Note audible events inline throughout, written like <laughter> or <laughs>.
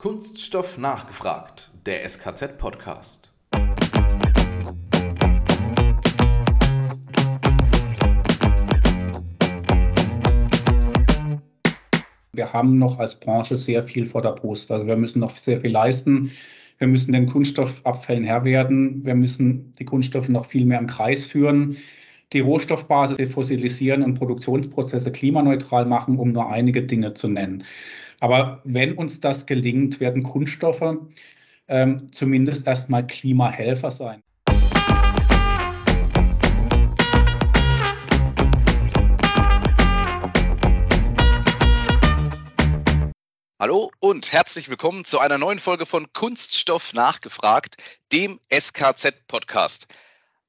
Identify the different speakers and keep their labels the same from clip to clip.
Speaker 1: Kunststoff nachgefragt, der SKZ-Podcast.
Speaker 2: Wir haben noch als Branche sehr viel vor der Brust. Also wir müssen noch sehr viel leisten. Wir müssen den Kunststoffabfällen Herr werden. Wir müssen die Kunststoffe noch viel mehr im Kreis führen die Rohstoffbasis defossilisieren und Produktionsprozesse klimaneutral machen, um nur einige Dinge zu nennen. Aber wenn uns das gelingt, werden Kunststoffe ähm, zumindest erstmal Klimahelfer sein.
Speaker 1: Hallo und herzlich willkommen zu einer neuen Folge von Kunststoff nachgefragt, dem SKZ-Podcast.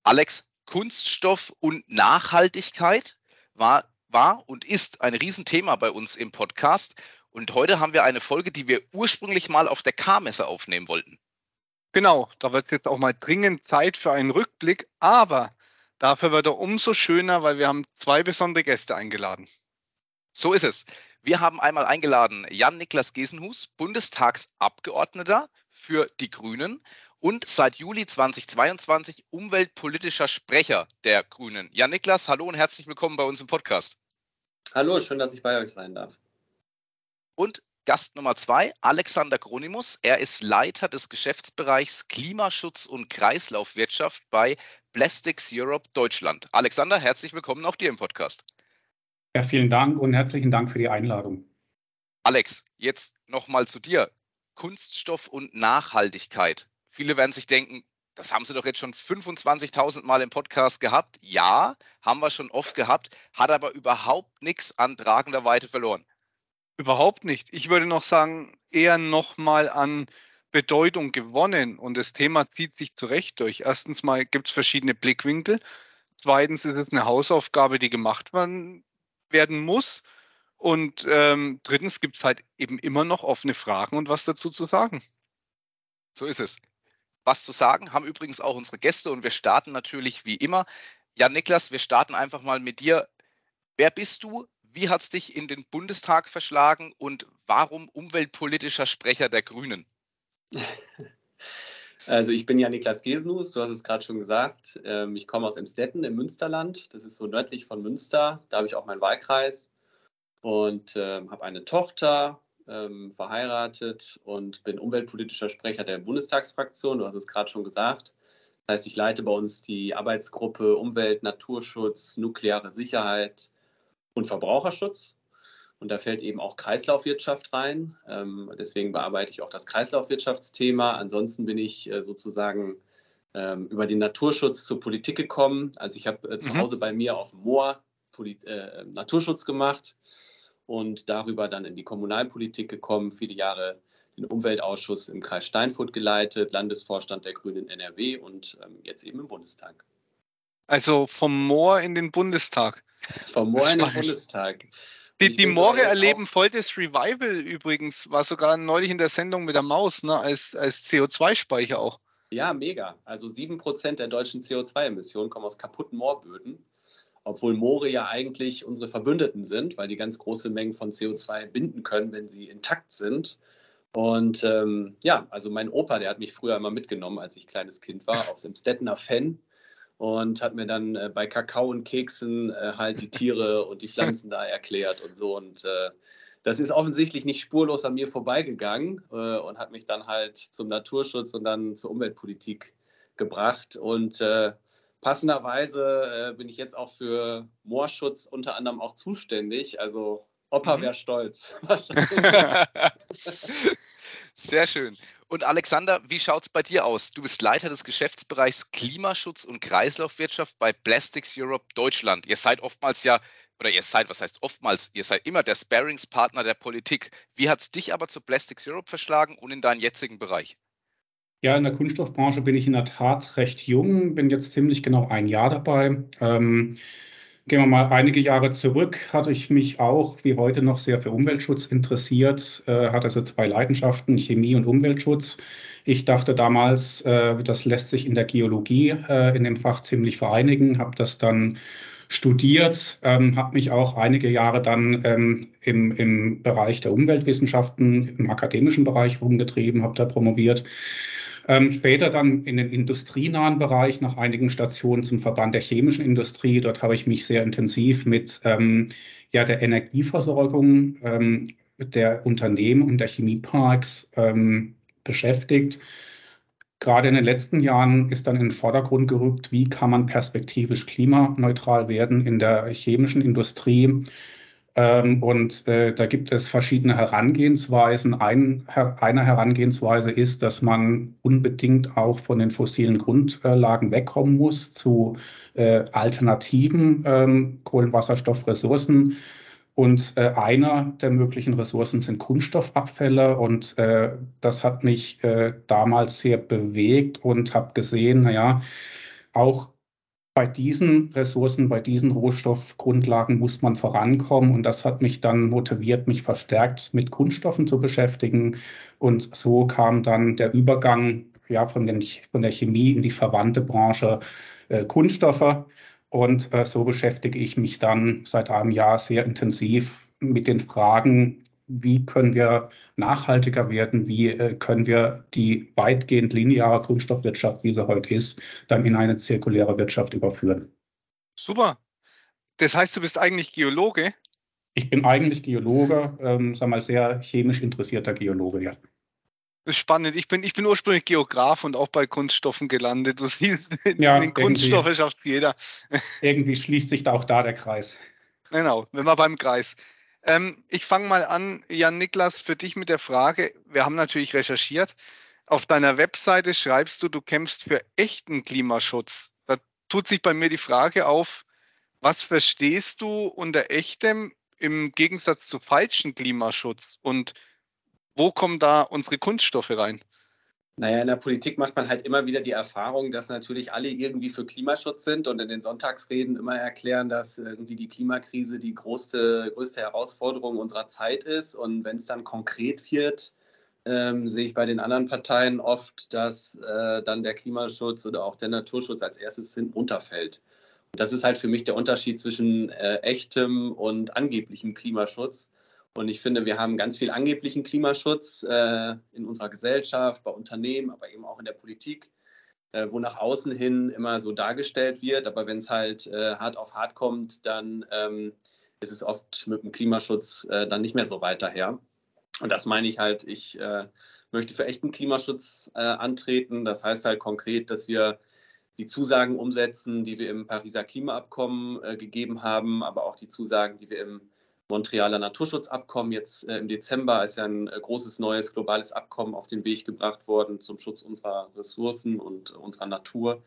Speaker 1: Alex, Kunststoff und Nachhaltigkeit war, war und ist ein Riesenthema bei uns im Podcast. Und heute haben wir eine Folge, die wir ursprünglich mal auf der K-Messe aufnehmen wollten.
Speaker 3: Genau, da wird jetzt auch mal dringend Zeit für einen Rückblick, aber dafür wird er umso schöner, weil wir haben zwei besondere Gäste eingeladen.
Speaker 1: So ist es. Wir haben einmal eingeladen Jan-Niklas Gesenhus, Bundestagsabgeordneter für die Grünen und seit Juli 2022 umweltpolitischer Sprecher der Grünen. Jan-Niklas, hallo und herzlich willkommen bei uns im Podcast.
Speaker 4: Hallo, schön, dass ich bei euch sein darf.
Speaker 1: Und Gast Nummer zwei, Alexander Gronimus. Er ist Leiter des Geschäftsbereichs Klimaschutz und Kreislaufwirtschaft bei Plastics Europe Deutschland. Alexander, herzlich willkommen auch dir im Podcast.
Speaker 2: Ja, vielen Dank und herzlichen Dank für die Einladung.
Speaker 1: Alex, jetzt nochmal zu dir. Kunststoff und Nachhaltigkeit. Viele werden sich denken, das haben sie doch jetzt schon 25.000 Mal im Podcast gehabt. Ja, haben wir schon oft gehabt, hat aber überhaupt nichts an tragender Weite verloren.
Speaker 3: Überhaupt nicht. Ich würde noch sagen, eher nochmal an Bedeutung gewonnen und das Thema zieht sich zu Recht durch. Erstens mal gibt es verschiedene Blickwinkel. Zweitens ist es eine Hausaufgabe, die gemacht werden, werden muss. Und ähm, drittens gibt es halt eben immer noch offene Fragen und was dazu zu sagen.
Speaker 1: So ist es. Was zu sagen haben übrigens auch unsere Gäste und wir starten natürlich wie immer. Ja, Niklas, wir starten einfach mal mit dir. Wer bist du? Wie hat es dich in den Bundestag verschlagen und warum umweltpolitischer Sprecher der Grünen? <laughs>
Speaker 4: Also ich bin ja Niklas Gesenus, du hast es gerade schon gesagt. Ähm, ich komme aus Emstetten im Münsterland. Das ist so nördlich von Münster. Da habe ich auch meinen Wahlkreis und ähm, habe eine Tochter, ähm, verheiratet und bin umweltpolitischer Sprecher der Bundestagsfraktion. Du hast es gerade schon gesagt. Das heißt, ich leite bei uns die Arbeitsgruppe Umwelt, Naturschutz, nukleare Sicherheit und Verbraucherschutz. Und da fällt eben auch Kreislaufwirtschaft rein. Ähm, deswegen bearbeite ich auch das Kreislaufwirtschaftsthema. Ansonsten bin ich äh, sozusagen ähm, über den Naturschutz zur Politik gekommen. Also ich habe äh, zu mhm. Hause bei mir auf dem Moor Polit äh, Naturschutz gemacht und darüber dann in die Kommunalpolitik gekommen, viele Jahre den Umweltausschuss im Kreis Steinfurt geleitet, Landesvorstand der Grünen NRW und ähm, jetzt eben im Bundestag.
Speaker 3: Also vom Moor in den Bundestag.
Speaker 4: Vom Moor in den Bundestag.
Speaker 3: Die, die Moore erleben voll das Revival übrigens, war sogar neulich in der Sendung mit der Maus, ne, als, als CO2-Speicher auch.
Speaker 4: Ja, mega. Also 7% der deutschen CO2-Emissionen kommen aus kaputten Moorböden, obwohl Moore ja eigentlich unsere Verbündeten sind, weil die ganz große Mengen von CO2 binden können, wenn sie intakt sind. Und ähm, ja, also mein Opa, der hat mich früher immer mitgenommen, als ich kleines Kind war, aufs Emstettener Fenn und hat mir dann äh, bei Kakao und Keksen äh, halt die Tiere <laughs> und die Pflanzen da erklärt und so. Und äh, das ist offensichtlich nicht spurlos an mir vorbeigegangen äh, und hat mich dann halt zum Naturschutz und dann zur Umweltpolitik gebracht. Und äh, passenderweise äh, bin ich jetzt auch für Moorschutz unter anderem auch zuständig. Also Opa mhm. wäre stolz. <laughs> <laughs>
Speaker 1: Sehr schön. Und Alexander, wie schaut es bei dir aus? Du bist Leiter des Geschäftsbereichs Klimaschutz und Kreislaufwirtschaft bei Plastics Europe Deutschland. Ihr seid oftmals ja, oder ihr seid, was heißt oftmals, ihr seid immer der Sparingspartner der Politik. Wie hat es dich aber zu Plastics Europe verschlagen und in deinen jetzigen Bereich?
Speaker 2: Ja, in der Kunststoffbranche bin ich in der Tat recht jung, bin jetzt ziemlich genau ein Jahr dabei. Ähm, Gehen wir mal einige Jahre zurück, hatte ich mich auch wie heute noch sehr für Umweltschutz interessiert, äh, hatte also zwei Leidenschaften, Chemie und Umweltschutz. Ich dachte damals, äh, das lässt sich in der Geologie äh, in dem Fach ziemlich vereinigen, habe das dann studiert, ähm, habe mich auch einige Jahre dann ähm, im, im Bereich der Umweltwissenschaften, im akademischen Bereich rumgetrieben, habe da promoviert. Ähm, später dann in den industrienahen Bereich nach einigen Stationen zum Verband der chemischen Industrie. Dort habe ich mich sehr intensiv mit ähm, ja, der Energieversorgung ähm, der Unternehmen und der Chemieparks ähm, beschäftigt. Gerade in den letzten Jahren ist dann in den Vordergrund gerückt, wie kann man perspektivisch klimaneutral werden in der chemischen Industrie. Ähm, und äh, da gibt es verschiedene Herangehensweisen. Ein, eine Herangehensweise ist, dass man unbedingt auch von den fossilen Grundlagen wegkommen muss zu äh, alternativen ähm, Kohlenwasserstoffressourcen. Und äh, einer der möglichen Ressourcen sind Kunststoffabfälle. Und äh, das hat mich äh, damals sehr bewegt und habe gesehen, naja, auch bei diesen Ressourcen, bei diesen Rohstoffgrundlagen muss man vorankommen. Und das hat mich dann motiviert, mich verstärkt mit Kunststoffen zu beschäftigen. Und so kam dann der Übergang ja, von, den, von der Chemie in die verwandte Branche äh, Kunststoffe. Und äh, so beschäftige ich mich dann seit einem Jahr sehr intensiv mit den Fragen, wie können wir nachhaltiger werden, wie äh, können wir die weitgehend lineare Kunststoffwirtschaft, wie sie heute ist, dann in eine zirkuläre Wirtschaft überführen.
Speaker 3: Super. Das heißt, du bist eigentlich Geologe?
Speaker 2: Ich bin eigentlich Geologe, ähm, sag mal, sehr chemisch interessierter Geologe, ja.
Speaker 3: Spannend. Ich bin, ich bin ursprünglich Geograf und auch bei Kunststoffen gelandet. Du siehst, <laughs> in
Speaker 2: ja,
Speaker 3: den Kunststoffen schafft jeder.
Speaker 2: Irgendwie schließt sich da auch da der Kreis.
Speaker 3: Genau, wenn wir beim Kreis. Ähm, ich fange mal an, Jan Niklas, für dich mit der Frage. Wir haben natürlich recherchiert. Auf deiner Webseite schreibst du, du kämpfst für echten Klimaschutz. Da tut sich bei mir die Frage auf, was verstehst du unter echtem im Gegensatz zu falschen Klimaschutz? Und wo kommen da unsere Kunststoffe rein?
Speaker 4: Naja, in der Politik macht man halt immer wieder die Erfahrung, dass natürlich alle irgendwie für Klimaschutz sind und in den Sonntagsreden immer erklären, dass irgendwie die Klimakrise die größte, größte Herausforderung unserer Zeit ist. Und wenn es dann konkret wird, ähm, sehe ich bei den anderen Parteien oft, dass äh, dann der Klimaschutz oder auch der Naturschutz als erstes hinten runterfällt. Das ist halt für mich der Unterschied zwischen äh, echtem und angeblichem Klimaschutz. Und ich finde, wir haben ganz viel angeblichen Klimaschutz äh, in unserer Gesellschaft, bei Unternehmen, aber eben auch in der Politik, äh, wo nach außen hin immer so dargestellt wird. Aber wenn es halt äh, hart auf hart kommt, dann ähm, ist es oft mit dem Klimaschutz äh, dann nicht mehr so weiter her. Und das meine ich halt, ich äh, möchte für echten Klimaschutz äh, antreten. Das heißt halt konkret, dass wir die Zusagen umsetzen, die wir im Pariser Klimaabkommen gegeben haben, aber auch die Zusagen, die wir im Montrealer Naturschutzabkommen. Jetzt äh, im Dezember ist ja ein äh, großes neues globales Abkommen auf den Weg gebracht worden zum Schutz unserer Ressourcen und unserer Natur,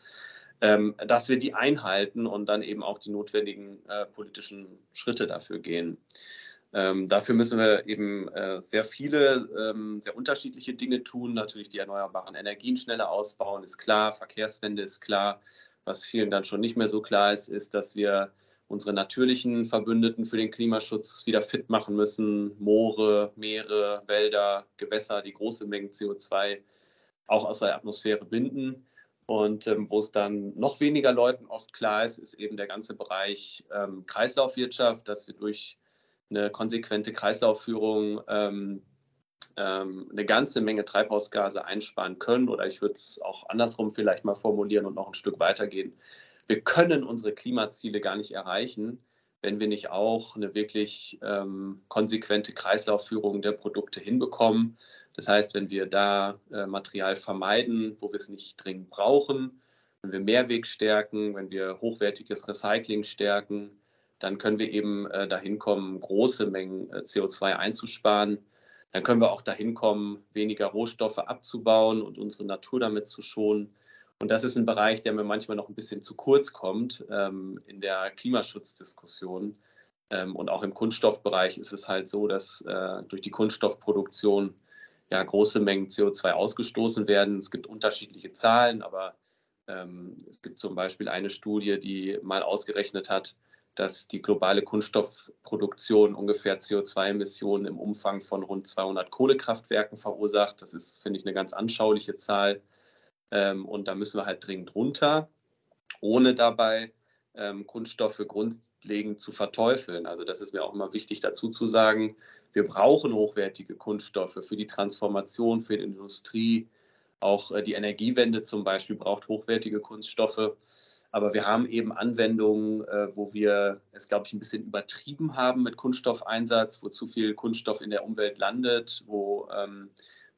Speaker 4: ähm, dass wir die einhalten und dann eben auch die notwendigen äh, politischen Schritte dafür gehen. Ähm, dafür müssen wir eben äh, sehr viele, ähm, sehr unterschiedliche Dinge tun. Natürlich die erneuerbaren Energien schneller ausbauen, ist klar. Verkehrswende ist klar. Was vielen dann schon nicht mehr so klar ist, ist, dass wir unsere natürlichen Verbündeten für den Klimaschutz wieder fit machen müssen. Moore, Meere, Wälder, Gewässer, die große Mengen CO2 auch aus der Atmosphäre binden. Und ähm, wo es dann noch weniger Leuten oft klar ist, ist eben der ganze Bereich ähm, Kreislaufwirtschaft, dass wir durch eine konsequente Kreislaufführung ähm, ähm eine ganze Menge Treibhausgase einsparen können. Oder ich würde es auch andersrum vielleicht mal formulieren und noch ein Stück weitergehen wir können unsere Klimaziele gar nicht erreichen, wenn wir nicht auch eine wirklich ähm, konsequente Kreislaufführung der Produkte hinbekommen. Das heißt, wenn wir da äh, Material vermeiden, wo wir es nicht dringend brauchen, wenn wir Mehrweg stärken, wenn wir hochwertiges Recycling stärken, dann können wir eben äh, dahin kommen, große Mengen äh, CO2 einzusparen. Dann können wir auch dahin kommen, weniger Rohstoffe abzubauen und unsere Natur damit zu schonen. Und das ist ein Bereich, der mir manchmal noch ein bisschen zu kurz kommt ähm, in der Klimaschutzdiskussion. Ähm, und auch im Kunststoffbereich ist es halt so, dass äh, durch die Kunststoffproduktion ja große Mengen CO2 ausgestoßen werden. Es gibt unterschiedliche Zahlen, aber ähm, es gibt zum Beispiel eine Studie, die mal ausgerechnet hat, dass die globale Kunststoffproduktion ungefähr CO2-Emissionen im Umfang von rund 200 Kohlekraftwerken verursacht. Das ist, finde ich, eine ganz anschauliche Zahl. Ähm, und da müssen wir halt dringend runter, ohne dabei ähm, Kunststoffe grundlegend zu verteufeln. Also das ist mir auch immer wichtig dazu zu sagen. Wir brauchen hochwertige Kunststoffe für die Transformation, für die Industrie. Auch äh, die Energiewende zum Beispiel braucht hochwertige Kunststoffe. Aber wir haben eben Anwendungen, äh, wo wir es, glaube ich, ein bisschen übertrieben haben mit Kunststoffeinsatz, wo zu viel Kunststoff in der Umwelt landet, wo ähm,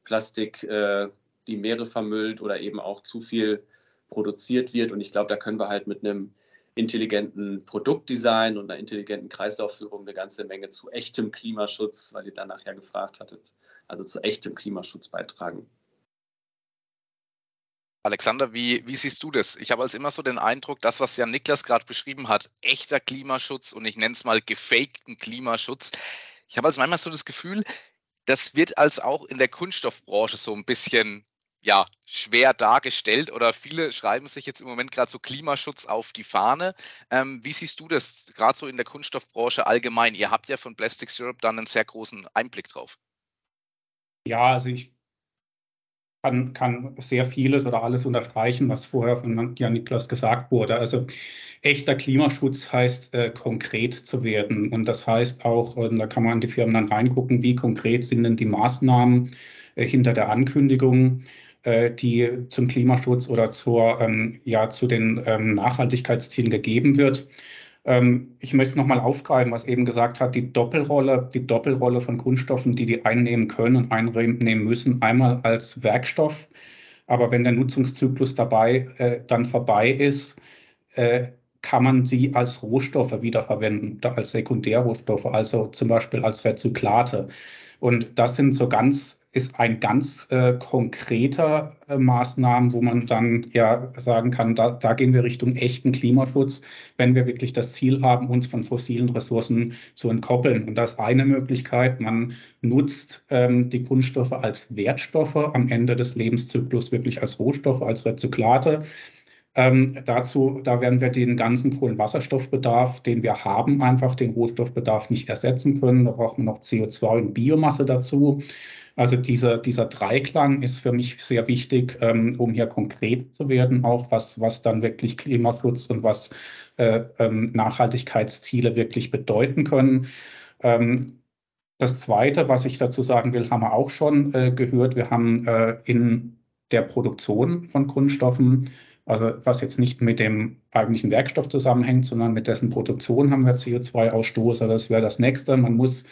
Speaker 4: Plastik äh, die Meere vermüllt oder eben auch zu viel produziert wird. Und ich glaube, da können wir halt mit einem intelligenten Produktdesign und einer intelligenten Kreislaufführung eine ganze Menge zu echtem Klimaschutz, weil ihr dann nachher gefragt hattet, also zu echtem Klimaschutz beitragen.
Speaker 1: Alexander, wie, wie siehst du das? Ich habe als immer so den Eindruck, das, was ja Niklas gerade beschrieben hat, echter Klimaschutz und ich nenne es mal gefakten Klimaschutz. Ich habe als manchmal so das Gefühl, das wird als auch in der Kunststoffbranche so ein bisschen ja, schwer dargestellt oder viele schreiben sich jetzt im Moment gerade so Klimaschutz auf die Fahne. Ähm, wie siehst du das gerade so in der Kunststoffbranche allgemein? Ihr habt ja von Plastics Europe dann einen sehr großen Einblick drauf.
Speaker 2: Ja, also ich kann, kann sehr vieles oder alles unterstreichen, was vorher von Jan Niklas gesagt wurde. Also echter Klimaschutz heißt, äh, konkret zu werden. Und das heißt auch, und da kann man an die Firmen dann reingucken, wie konkret sind denn die Maßnahmen äh, hinter der Ankündigung äh, die zum Klimaschutz oder zur, ähm, ja, zu den ähm, Nachhaltigkeitszielen gegeben wird. Ähm, ich möchte es nochmal aufgreifen, was eben gesagt hat, die Doppelrolle, die Doppelrolle von Kunststoffen, die die einnehmen können und einnehmen müssen, einmal als Werkstoff, aber wenn der Nutzungszyklus dabei äh, dann vorbei ist, äh, kann man sie als Rohstoffe wiederverwenden, als Sekundärrohstoffe, also zum Beispiel als Rezyklate. Und das sind so ganz ist ein ganz äh, konkreter äh, Maßnahmen, wo man dann ja sagen kann, da, da gehen wir Richtung echten Klimaschutz, wenn wir wirklich das Ziel haben, uns von fossilen Ressourcen zu entkoppeln. Und das ist eine Möglichkeit. Man nutzt ähm, die Kunststoffe als Wertstoffe am Ende des Lebenszyklus, wirklich als Rohstoffe, als Rezyklate. Ähm, dazu, da werden wir den ganzen Kohlenwasserstoffbedarf, den wir haben, einfach den Rohstoffbedarf nicht ersetzen können. Da braucht man noch CO2 und Biomasse dazu. Also dieser, dieser Dreiklang ist für mich sehr wichtig, ähm, um hier konkret zu werden, auch was, was dann wirklich Klimaschutz und was äh, ähm, Nachhaltigkeitsziele wirklich bedeuten können. Ähm, das Zweite, was ich dazu sagen will, haben wir auch schon äh, gehört. Wir haben äh, in der Produktion von Kunststoffen, also was jetzt nicht mit dem eigentlichen Werkstoff zusammenhängt, sondern mit dessen Produktion haben wir CO2-Ausstoß. Also das wäre das nächste. Man muss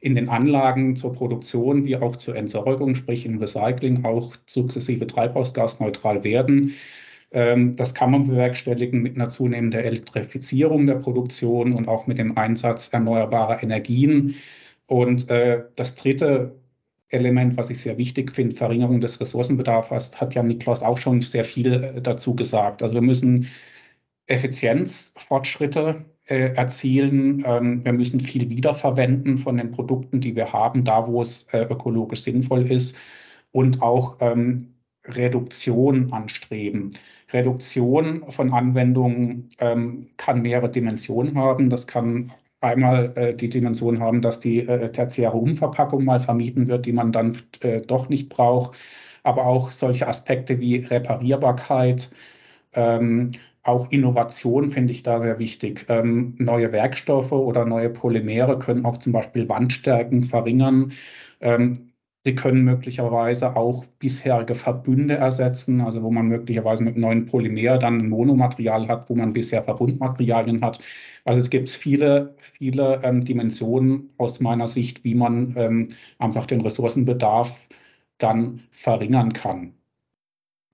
Speaker 2: in den Anlagen zur Produktion wie auch zur Entsorgung, sprich im Recycling, auch sukzessive treibhausgasneutral werden. Ähm, das kann man bewerkstelligen mit einer zunehmenden Elektrifizierung der Produktion und auch mit dem Einsatz erneuerbarer Energien. Und äh, das dritte Element, was ich sehr wichtig finde, Verringerung des Ressourcenbedarfs, hat ja Niklas auch schon sehr viel äh, dazu gesagt. Also wir müssen Effizienzfortschritte äh, erzielen. Ähm, wir müssen viel wiederverwenden von den Produkten, die wir haben, da wo es äh, ökologisch sinnvoll ist und auch ähm, Reduktion anstreben. Reduktion von Anwendungen ähm, kann mehrere Dimensionen haben. Das kann einmal äh, die Dimension haben, dass die äh, tertiäre Umverpackung mal vermieden wird, die man dann äh, doch nicht braucht, aber auch solche Aspekte wie Reparierbarkeit, ähm, auch Innovation finde ich da sehr wichtig. Ähm, neue Werkstoffe oder neue Polymere können auch zum Beispiel Wandstärken verringern. Ähm, sie können möglicherweise auch bisherige Verbünde ersetzen, also wo man möglicherweise mit neuen Polymer dann ein Monomaterial hat, wo man bisher Verbundmaterialien hat. Also es gibt viele, viele ähm, Dimensionen aus meiner Sicht, wie man ähm, einfach den Ressourcenbedarf dann verringern kann.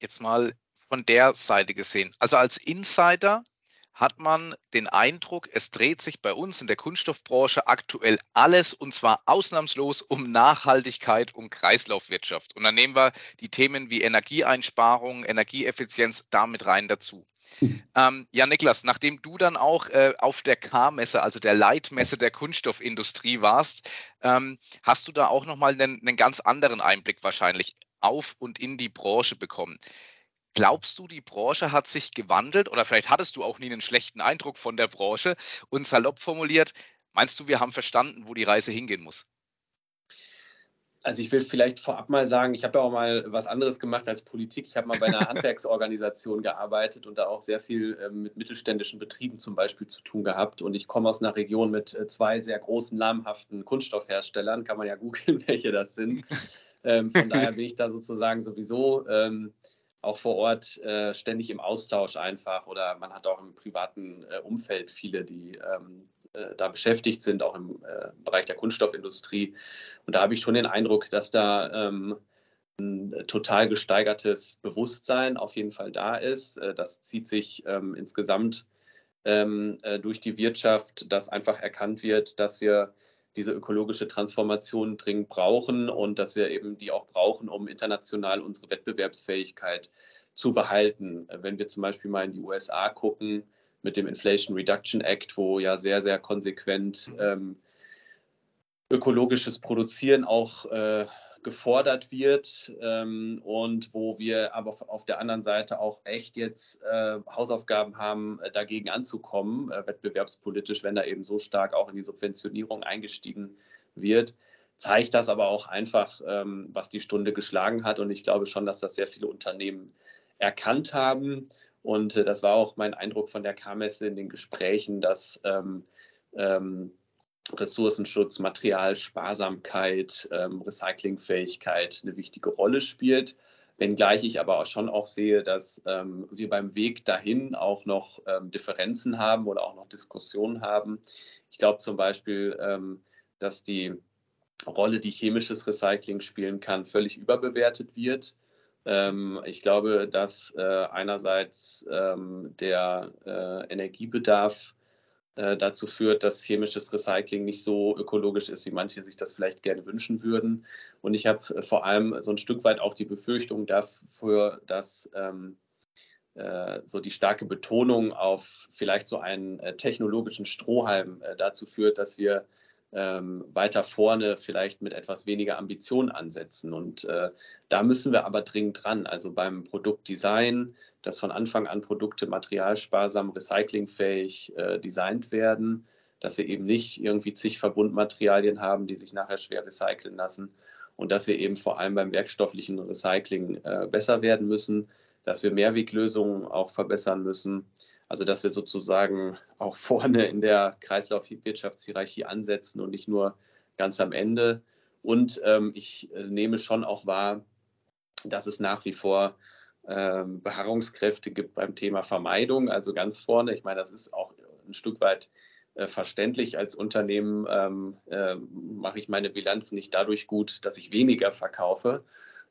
Speaker 1: Jetzt mal von der Seite gesehen. Also als Insider hat man den Eindruck, es dreht sich bei uns in der Kunststoffbranche aktuell alles und zwar ausnahmslos um Nachhaltigkeit, um Kreislaufwirtschaft. Und dann nehmen wir die Themen wie Energieeinsparung, Energieeffizienz damit rein dazu. Mhm. Ähm, ja, Niklas, nachdem du dann auch äh, auf der K-Messe, also der Leitmesse der Kunststoffindustrie warst, ähm, hast du da auch nochmal einen, einen ganz anderen Einblick wahrscheinlich auf und in die Branche bekommen. Glaubst du, die Branche hat sich gewandelt oder vielleicht hattest du auch nie einen schlechten Eindruck von der Branche und salopp formuliert, meinst du, wir haben verstanden, wo die Reise hingehen muss?
Speaker 4: also ich will vielleicht vorab mal sagen, ich habe ja auch mal was anderes gemacht als Politik. Ich habe mal bei einer <laughs> Handwerksorganisation gearbeitet und da auch sehr viel ähm, mit mittelständischen Betrieben zum Beispiel zu tun gehabt. Und ich komme aus einer Region mit äh, zwei sehr großen, namhaften Kunststoffherstellern. Kann man ja <laughs> googeln, welche das sind. <laughs> Ähm, von daher bin ich da sozusagen sowieso ähm, auch vor Ort äh, ständig im Austausch einfach. Oder man hat auch im privaten äh, Umfeld viele, die ähm, äh, da beschäftigt sind, auch im äh, Bereich der Kunststoffindustrie. Und da habe ich schon den Eindruck, dass da ähm, ein total gesteigertes Bewusstsein auf jeden Fall da ist. Äh, das zieht sich ähm, insgesamt ähm, äh, durch die Wirtschaft, dass einfach erkannt wird, dass wir diese ökologische Transformation dringend brauchen und dass wir eben die auch brauchen, um international unsere Wettbewerbsfähigkeit zu behalten. Wenn wir zum Beispiel mal in die USA gucken, mit dem Inflation Reduction Act, wo ja sehr, sehr konsequent ähm, ökologisches Produzieren auch äh, gefordert wird ähm, und wo wir aber auf der anderen Seite auch echt jetzt äh, Hausaufgaben haben, äh, dagegen anzukommen, äh, wettbewerbspolitisch, wenn da eben so stark auch in die Subventionierung eingestiegen wird, zeigt das aber auch einfach, ähm, was die Stunde geschlagen hat. Und ich glaube schon, dass das sehr viele Unternehmen erkannt haben und äh, das war auch mein Eindruck von der K-Messe in den Gesprächen, dass ähm, ähm, Ressourcenschutz, Materialsparsamkeit, ähm, Recyclingfähigkeit eine wichtige Rolle spielt. Wenngleich ich aber auch schon auch sehe, dass ähm, wir beim Weg dahin auch noch ähm, Differenzen haben oder auch noch Diskussionen haben. Ich glaube zum Beispiel, ähm, dass die Rolle, die chemisches Recycling spielen kann, völlig überbewertet wird. Ähm, ich glaube, dass äh, einerseits ähm, der äh, Energiebedarf dazu führt, dass chemisches Recycling nicht so ökologisch ist, wie manche sich das vielleicht gerne wünschen würden. Und ich habe äh, vor allem so ein Stück weit auch die Befürchtung dafür, dass ähm, äh, so die starke Betonung auf vielleicht so einen äh, technologischen Strohhalm dazu führt, dass wir ähm, weiter vorne vielleicht mit etwas weniger Ambition ansetzen. Und äh, da müssen wir aber dringend dran. Also beim Produktdesign, dass von Anfang an Produkte materialsparsam, recyclingfähig äh, designt werden, dass wir eben nicht irgendwie zig Verbundmaterialien haben, die sich nachher schwer recyceln lassen und dass wir eben vor allem beim werkstofflichen Recycling äh, besser werden müssen, dass wir Mehrweglösungen auch verbessern müssen also dass wir sozusagen auch vorne in der Kreislaufwirtschaftshierarchie ansetzen und nicht nur ganz am Ende. Und ähm, ich äh, nehme schon auch wahr, dass es nach wie vor ähm, Beharrungskräfte gibt beim Thema Vermeidung. Also ganz vorne, ich meine, das ist auch ein Stück weit äh, verständlich. Als Unternehmen ähm, äh, mache ich meine Bilanz nicht dadurch gut, dass ich weniger verkaufe.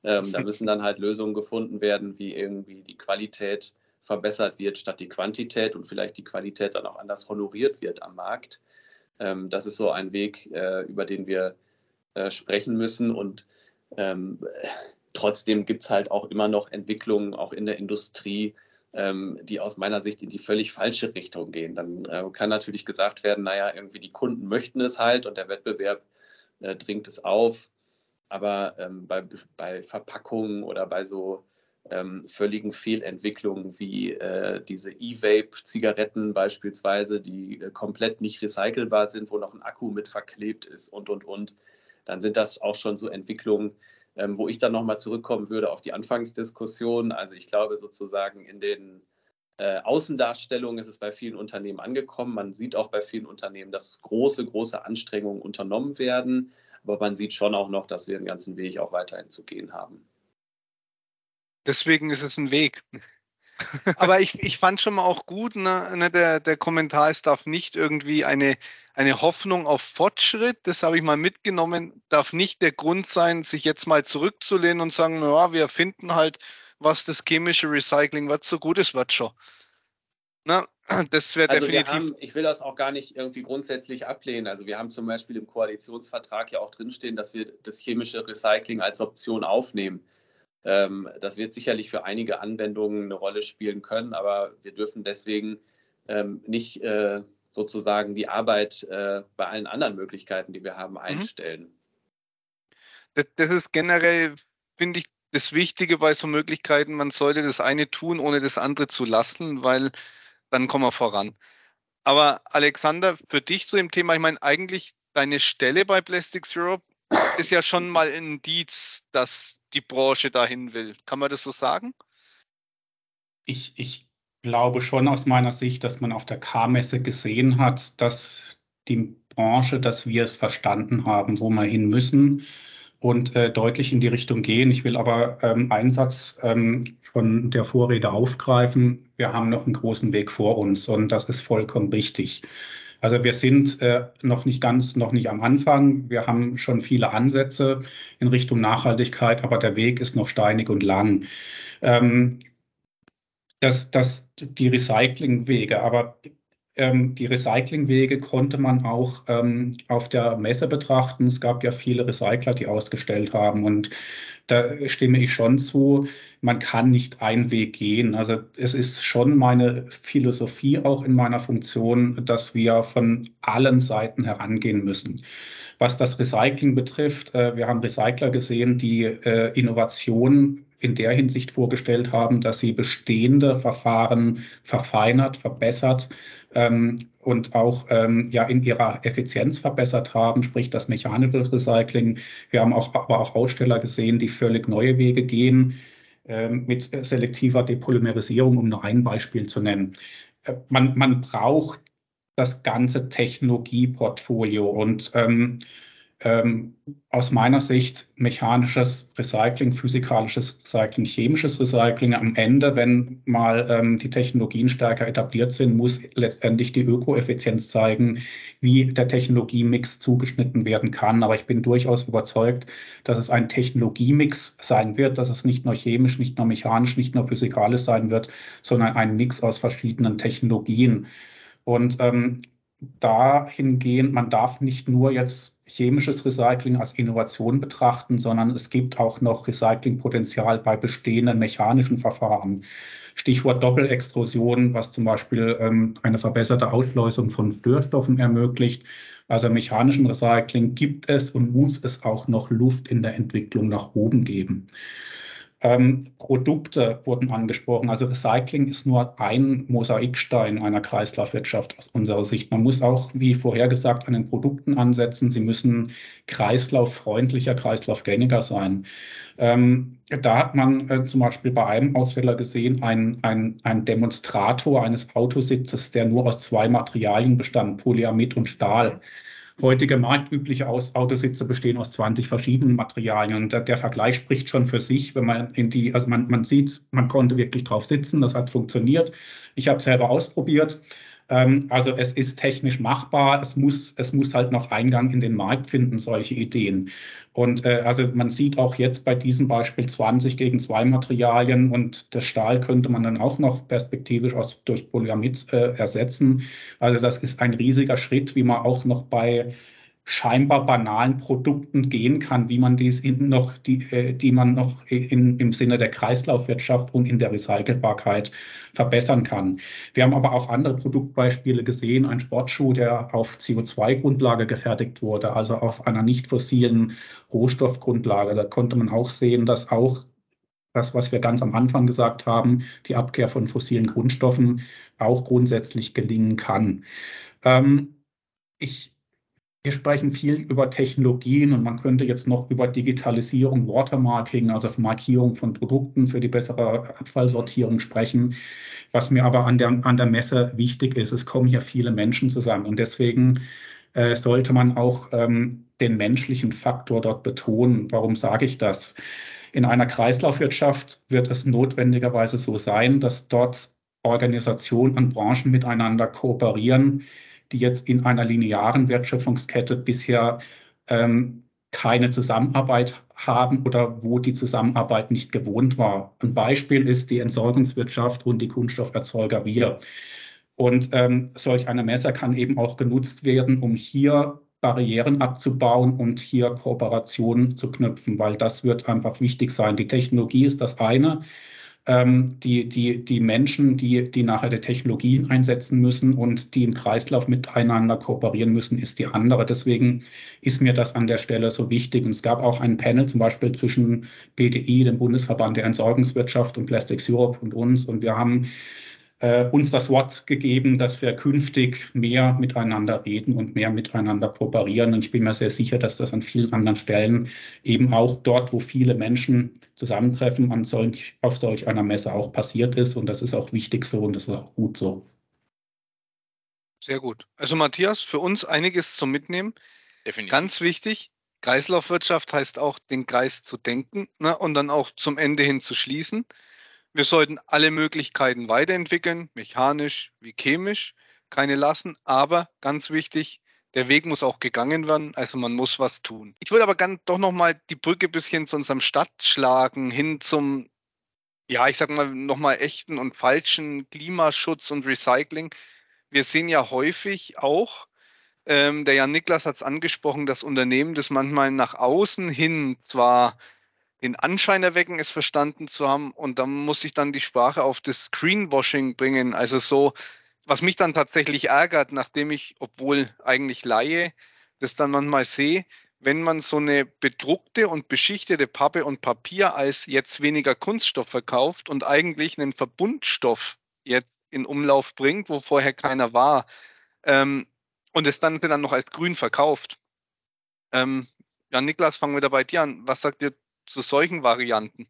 Speaker 4: Ähm, da müssen dann halt Lösungen gefunden werden, wie irgendwie die Qualität verbessert wird statt die Quantität und vielleicht die Qualität dann auch anders honoriert wird am Markt. Ähm, das ist so ein Weg, äh, über den wir äh, sprechen müssen. Und ähm, trotzdem gibt es halt auch immer noch Entwicklungen, auch in der Industrie, ähm, die aus meiner Sicht in die völlig falsche Richtung gehen. Dann äh, kann natürlich gesagt werden, naja, irgendwie die Kunden möchten es halt und der Wettbewerb äh, dringt es auf. Aber ähm, bei, bei Verpackungen oder bei so ähm, völligen Fehlentwicklungen wie äh, diese E-Vape-Zigaretten beispielsweise, die äh, komplett nicht recycelbar sind, wo noch ein Akku mit verklebt ist und, und, und, dann sind das auch schon so Entwicklungen, ähm, wo ich dann nochmal zurückkommen würde auf die Anfangsdiskussion. Also ich glaube sozusagen in den äh, Außendarstellungen ist es bei vielen Unternehmen angekommen. Man sieht auch bei vielen Unternehmen, dass große, große Anstrengungen unternommen werden. Aber man sieht schon auch noch, dass wir den ganzen Weg auch weiterhin zu gehen haben.
Speaker 3: Deswegen ist es ein Weg. <laughs> Aber ich, ich fand schon mal auch gut, ne, ne, der, der Kommentar, es darf nicht irgendwie eine, eine Hoffnung auf Fortschritt, das habe ich mal mitgenommen, darf nicht der Grund sein, sich jetzt mal zurückzulehnen und sagen, naja, wir finden halt, was das chemische Recycling, was so gut ist, was schon.
Speaker 4: Na, <clears throat> das wäre also definitiv. Haben, ich will das auch gar nicht irgendwie grundsätzlich ablehnen. Also wir haben zum Beispiel im Koalitionsvertrag ja auch drinstehen, dass wir das chemische Recycling als Option aufnehmen. Ähm, das wird sicherlich für einige Anwendungen eine Rolle spielen können, aber wir dürfen deswegen ähm, nicht äh, sozusagen die Arbeit äh, bei allen anderen Möglichkeiten, die wir haben, mhm. einstellen.
Speaker 3: Das, das ist generell, finde ich, das Wichtige bei so Möglichkeiten. Man sollte das eine tun, ohne das andere zu lassen, weil dann kommen wir voran. Aber Alexander, für dich zu dem Thema, ich meine, eigentlich deine Stelle bei Plastics Europe ist ja schon mal ein Indiz, dass die Branche dahin will. Kann man das so sagen?
Speaker 2: Ich, ich glaube schon aus meiner Sicht, dass man auf der K-Messe gesehen hat, dass die Branche, dass wir es verstanden haben, wo wir hin müssen und äh, deutlich in die Richtung gehen. Ich will aber ähm, einen Satz ähm, von der Vorrede aufgreifen. Wir haben noch einen großen Weg vor uns und das ist vollkommen richtig. Also wir sind äh, noch nicht ganz, noch nicht am Anfang. Wir haben schon viele Ansätze in Richtung Nachhaltigkeit, aber der Weg ist noch steinig und lang. Ähm, das, das, die Recyclingwege, aber ähm, die Recyclingwege konnte man auch ähm, auf der Messe betrachten. Es gab ja viele Recycler, die ausgestellt haben und da stimme ich schon zu, man kann nicht einen Weg gehen. Also es ist schon meine Philosophie auch in meiner Funktion, dass wir von allen Seiten herangehen müssen. Was das Recycling betrifft, äh, wir haben Recycler gesehen, die äh, Innovationen in der Hinsicht vorgestellt haben, dass sie bestehende Verfahren verfeinert, verbessert ähm, und auch ähm, ja in ihrer Effizienz verbessert haben, sprich das mechanische Recycling. Wir haben auch, aber auch Aussteller gesehen, die völlig neue Wege gehen mit selektiver Depolymerisierung, um nur ein Beispiel zu nennen. Äh, man, man braucht das ganze Technologieportfolio und ähm, ähm, aus meiner Sicht mechanisches Recycling, physikalisches Recycling, chemisches Recycling. Am Ende, wenn mal ähm, die Technologien stärker etabliert sind, muss letztendlich die Ökoeffizienz zeigen, wie der Technologiemix zugeschnitten werden kann. Aber ich bin durchaus überzeugt, dass es ein Technologiemix sein wird, dass es nicht nur chemisch, nicht nur mechanisch, nicht nur physikalisch sein wird, sondern ein Mix aus verschiedenen Technologien. Und ähm, dahingehend, man darf nicht nur jetzt chemisches Recycling als Innovation betrachten, sondern es gibt auch noch Recyclingpotenzial bei bestehenden mechanischen Verfahren. Stichwort Doppelextrusion, was zum Beispiel ähm, eine verbesserte Ausschleusung von Störstoffen ermöglicht. Also mechanischen Recycling gibt es und muss es auch noch Luft in der Entwicklung nach oben geben. Ähm, Produkte wurden angesprochen. Also Recycling ist nur ein Mosaikstein einer Kreislaufwirtschaft aus unserer Sicht. Man muss auch, wie vorher gesagt, an den Produkten ansetzen. Sie müssen kreislauffreundlicher, kreislaufgängiger sein. Ähm, da hat man äh, zum Beispiel bei einem Aussteller gesehen, ein, ein, ein Demonstrator eines Autositzes, der nur aus zwei Materialien bestand, Polyamid und Stahl. Heutige marktübliche Autositze bestehen aus 20 verschiedenen Materialien und der, der, Vergleich spricht schon für sich, wenn man in die, also man, man sieht, man konnte wirklich drauf sitzen, das hat funktioniert. Ich habe selber ausprobiert. Ähm, also es ist technisch machbar, es muss, es muss halt noch Eingang in den Markt finden, solche Ideen. Und äh, also man sieht auch jetzt bei diesem Beispiel 20 gegen 2 Materialien und das Stahl könnte man dann auch noch perspektivisch aus, durch Polyamid äh, ersetzen. Also das ist ein riesiger Schritt, wie man auch noch bei scheinbar banalen Produkten gehen kann, wie man dies in noch, die, äh, die man noch in, im Sinne der Kreislaufwirtschaft und in der Recycelbarkeit verbessern kann. Wir haben aber auch andere Produktbeispiele gesehen, ein Sportschuh, der auf CO2-Grundlage gefertigt wurde, also auf einer nicht fossilen Rohstoffgrundlage. Da konnte man auch sehen, dass auch das, was wir ganz am Anfang gesagt haben, die Abkehr von fossilen Grundstoffen auch grundsätzlich gelingen kann. Ähm, ich wir sprechen viel über Technologien und man könnte jetzt noch über Digitalisierung, Watermarking, also Markierung von Produkten für die bessere Abfallsortierung sprechen. Was mir aber an der, an der Messe wichtig ist, es kommen hier viele Menschen zusammen und deswegen äh, sollte man auch ähm, den menschlichen Faktor dort betonen. Warum sage ich das? In einer Kreislaufwirtschaft wird es notwendigerweise so sein, dass dort Organisationen und Branchen miteinander kooperieren, die jetzt in einer linearen Wertschöpfungskette bisher ähm, keine Zusammenarbeit haben oder wo die Zusammenarbeit nicht gewohnt war. Ein Beispiel ist die Entsorgungswirtschaft und die Kunststofferzeuger wir. Und ähm, solch eine Messer kann eben auch genutzt werden, um hier Barrieren abzubauen und hier Kooperationen zu knüpfen, weil das wird einfach wichtig sein. Die Technologie ist das eine ähm, die, die, die Menschen, die, die nachher die Technologien einsetzen müssen und die im Kreislauf miteinander kooperieren müssen, ist die andere. Deswegen ist mir das an der Stelle so wichtig. Und es gab auch ein Panel zum Beispiel zwischen BDI, dem Bundesverband der Entsorgungswirtschaft und Plastics Europe und uns. Und wir haben äh, uns das Wort gegeben, dass wir künftig mehr miteinander reden und mehr miteinander kooperieren. Und ich bin mir sehr sicher, dass das an vielen anderen Stellen eben auch dort, wo viele Menschen zusammentreffen, an solch, auf solch einer Messe auch passiert ist. Und das ist auch wichtig so und das ist auch gut so.
Speaker 3: Sehr gut. Also Matthias, für uns einiges zum Mitnehmen. Definitiv. Ganz wichtig, Kreislaufwirtschaft heißt auch, den Kreis zu denken ne, und dann auch zum Ende hin zu schließen. Wir sollten alle Möglichkeiten weiterentwickeln, mechanisch wie chemisch, keine lassen, aber ganz wichtig, der Weg muss auch gegangen werden, also man muss was tun. Ich würde aber ganz doch nochmal die Brücke bis hin zu unserem Stadt schlagen, hin zum, ja, ich sag mal, nochmal echten und falschen Klimaschutz und Recycling. Wir sehen ja häufig auch, ähm, der Jan Niklas hat es angesprochen, dass Unternehmen das manchmal nach außen hin zwar den Anschein erwecken, es verstanden zu haben. Und dann muss ich dann die Sprache auf das Screenwashing bringen. Also so, was mich dann tatsächlich ärgert, nachdem ich, obwohl eigentlich Laie, das dann manchmal sehe, wenn man so eine bedruckte und beschichtete Pappe und Papier als jetzt weniger Kunststoff verkauft und eigentlich einen Verbundstoff jetzt in Umlauf bringt, wo vorher keiner war, ähm, und es dann, dann noch als grün verkauft. Ähm, ja, Niklas, fangen wir dabei dir an. Was sagt ihr zu solchen Varianten?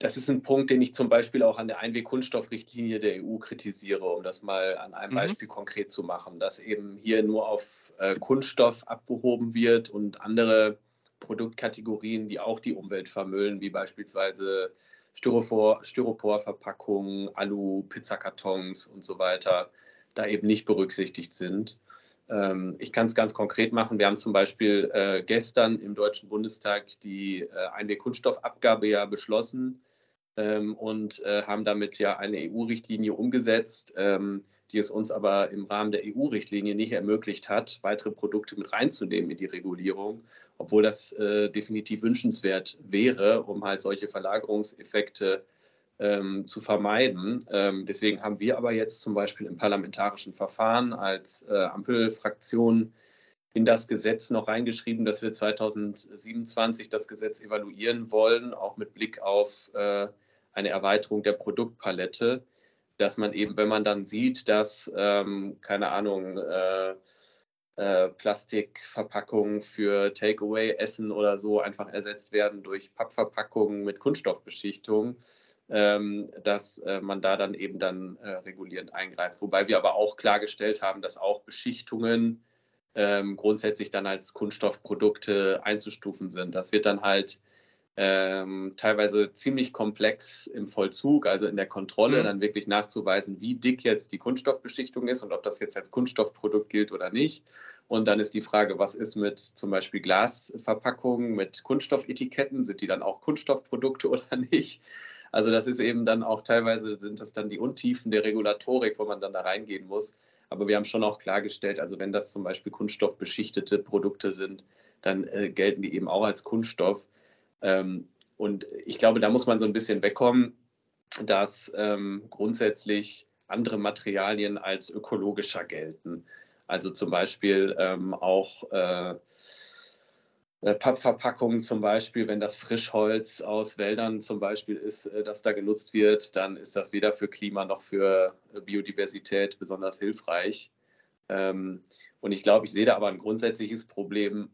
Speaker 4: Das ist ein Punkt, den ich zum Beispiel auch an der Einweg-Kunststoffrichtlinie der EU kritisiere, um das mal an einem mhm. Beispiel konkret zu machen, dass eben hier nur auf äh, Kunststoff abgehoben wird und andere Produktkategorien, die auch die Umwelt vermüllen, wie beispielsweise Styropor, Styroporverpackungen, Alu, Pizzakartons und so weiter, da eben nicht berücksichtigt sind. Ähm, ich kann es ganz konkret machen. Wir haben zum Beispiel äh, gestern im Deutschen Bundestag die äh, Einweg-Kunststoffabgabe ja beschlossen ähm, und äh, haben damit ja eine EU-Richtlinie umgesetzt, ähm, die es uns aber im Rahmen der EU-Richtlinie nicht ermöglicht hat, weitere Produkte mit reinzunehmen in die Regulierung, obwohl das äh, definitiv wünschenswert wäre, um halt solche Verlagerungseffekte äh, ähm, zu vermeiden. Ähm, deswegen haben wir aber jetzt zum Beispiel im parlamentarischen Verfahren als äh, Ampelfraktion in das Gesetz noch reingeschrieben, dass wir 2027 das Gesetz evaluieren wollen, auch mit Blick auf äh, eine Erweiterung der Produktpalette, dass man eben, wenn man dann sieht, dass, ähm, keine Ahnung, äh, äh, Plastikverpackungen für Takeaway, Essen oder so einfach ersetzt werden durch Pappverpackungen mit Kunststoffbeschichtung, ähm, dass äh, man da dann eben dann äh, regulierend eingreift. Wobei wir aber auch klargestellt haben, dass auch Beschichtungen ähm, grundsätzlich dann als Kunststoffprodukte einzustufen sind. Das wird dann halt ähm, teilweise ziemlich komplex im Vollzug, also in der Kontrolle, mhm. dann wirklich nachzuweisen, wie dick jetzt die Kunststoffbeschichtung ist und ob das jetzt als Kunststoffprodukt gilt oder nicht. Und dann ist die Frage, was ist mit zum Beispiel Glasverpackungen, mit Kunststoffetiketten? Sind die dann auch Kunststoffprodukte <laughs> oder nicht? Also das ist eben dann auch teilweise sind das dann die Untiefen der Regulatorik, wo man dann da reingehen muss. Aber wir haben schon auch klargestellt, also wenn das zum Beispiel kunststoffbeschichtete Produkte sind, dann äh, gelten die eben auch als Kunststoff. Ähm, und ich glaube, da muss man so ein bisschen wegkommen, dass ähm, grundsätzlich andere Materialien als ökologischer gelten. Also zum Beispiel ähm, auch äh, äh, Pappverpackungen zum Beispiel, wenn das Frischholz aus Wäldern zum Beispiel ist, äh, das da genutzt wird, dann ist das weder für Klima noch für äh, Biodiversität besonders hilfreich. Ähm, und ich glaube, ich sehe da aber ein grundsätzliches Problem,